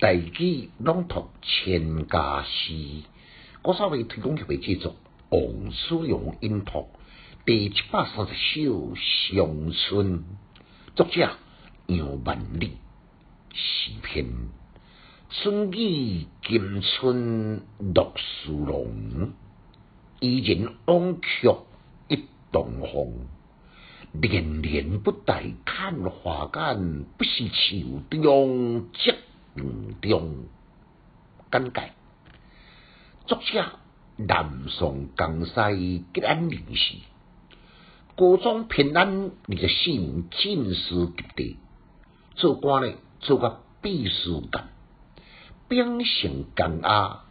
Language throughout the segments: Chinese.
大举朗读千家诗，我稍微推广特别制作王叔阳音读第七百三十首乡村，作者杨万里，诗篇春雨金春绿树浓，伊人翁曲一东风。连连不待看花间，不是秋中即雨中。简介：作者南宋江西吉安人士，高中平安二十四年进士及第，做官呢做个秘书干，秉性刚雅，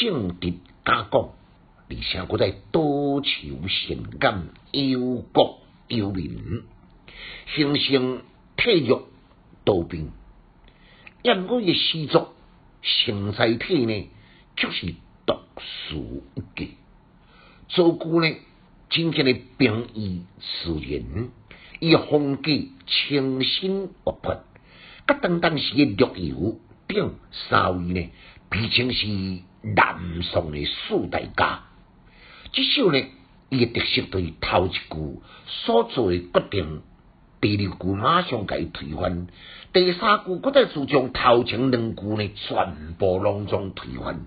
正直加讲，而且搁在多愁善感，忧国。忧民，形成体育多病。因我嘅诗作成在体呢，却是独树一格。做句呢，真正嘅平易自然，以风格清新活泼，甲当当时嘅绿油等三位呢，毕竟是南宋嘅四大家。这首呢。伊嘅特色对头一句所做诶决定，第二句马上甲伊推翻，第三句搁再注重头前两句呢，全部拢总推翻，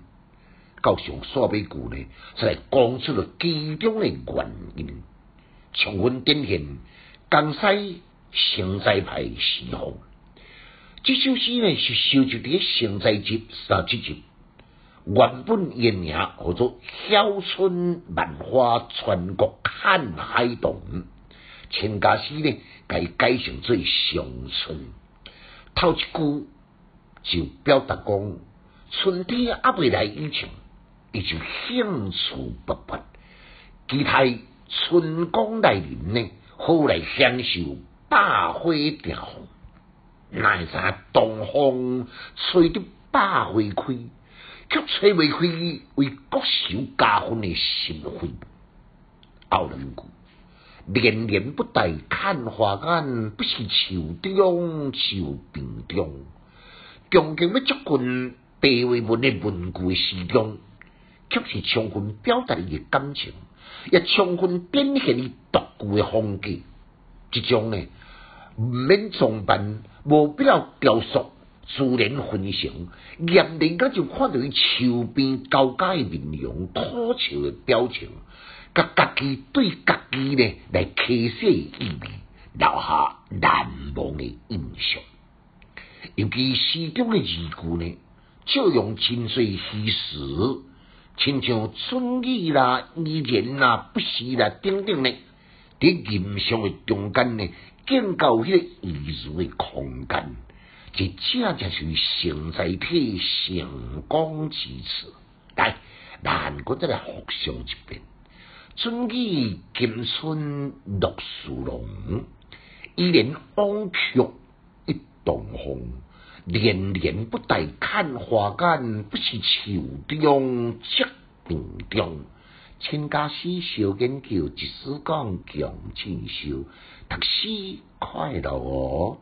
到上煞尾句呢，才来讲出了其中的原因，充分展现江西城寨派诗风。这首诗呢是收集伫城寨集三七集。原本原名叫做“晓春万花全国看海动”，陈家诗呢改改成做乡村。头一句就表达讲春天还未来以前，伊就兴趣勃勃，期待春光来临呢，好来享受百花凋红。哪会知东风吹得百花开？却吹未开为国手加分的心扉。后两句连连不待看花眼，不是秋中就病中。强强要接近白话文的文句的诗中，却是充分表达伊的感情，也充分展现伊独具的风格。这种呢，毋免装扮，无必要雕塑。自然分成，眼人家就看到伊树边高家的面容、可笑的表情，甲家己对家己呢来刻写意味，留下难忘的印象。尤其诗中的字句呢，就用清水虚实，亲像春雨啦、伊人啦、不时啦等等呢，伫吟诵的中间呢，建构迄个艺术的空间。这正正是成在体成功之处。来，咱搁再来复诵一遍：春雨金春绿树浓，依然往曲一东风。连年不待看花间，不是秋中即病中。请家诗小研究，一时讲强进修，读书快乐哦。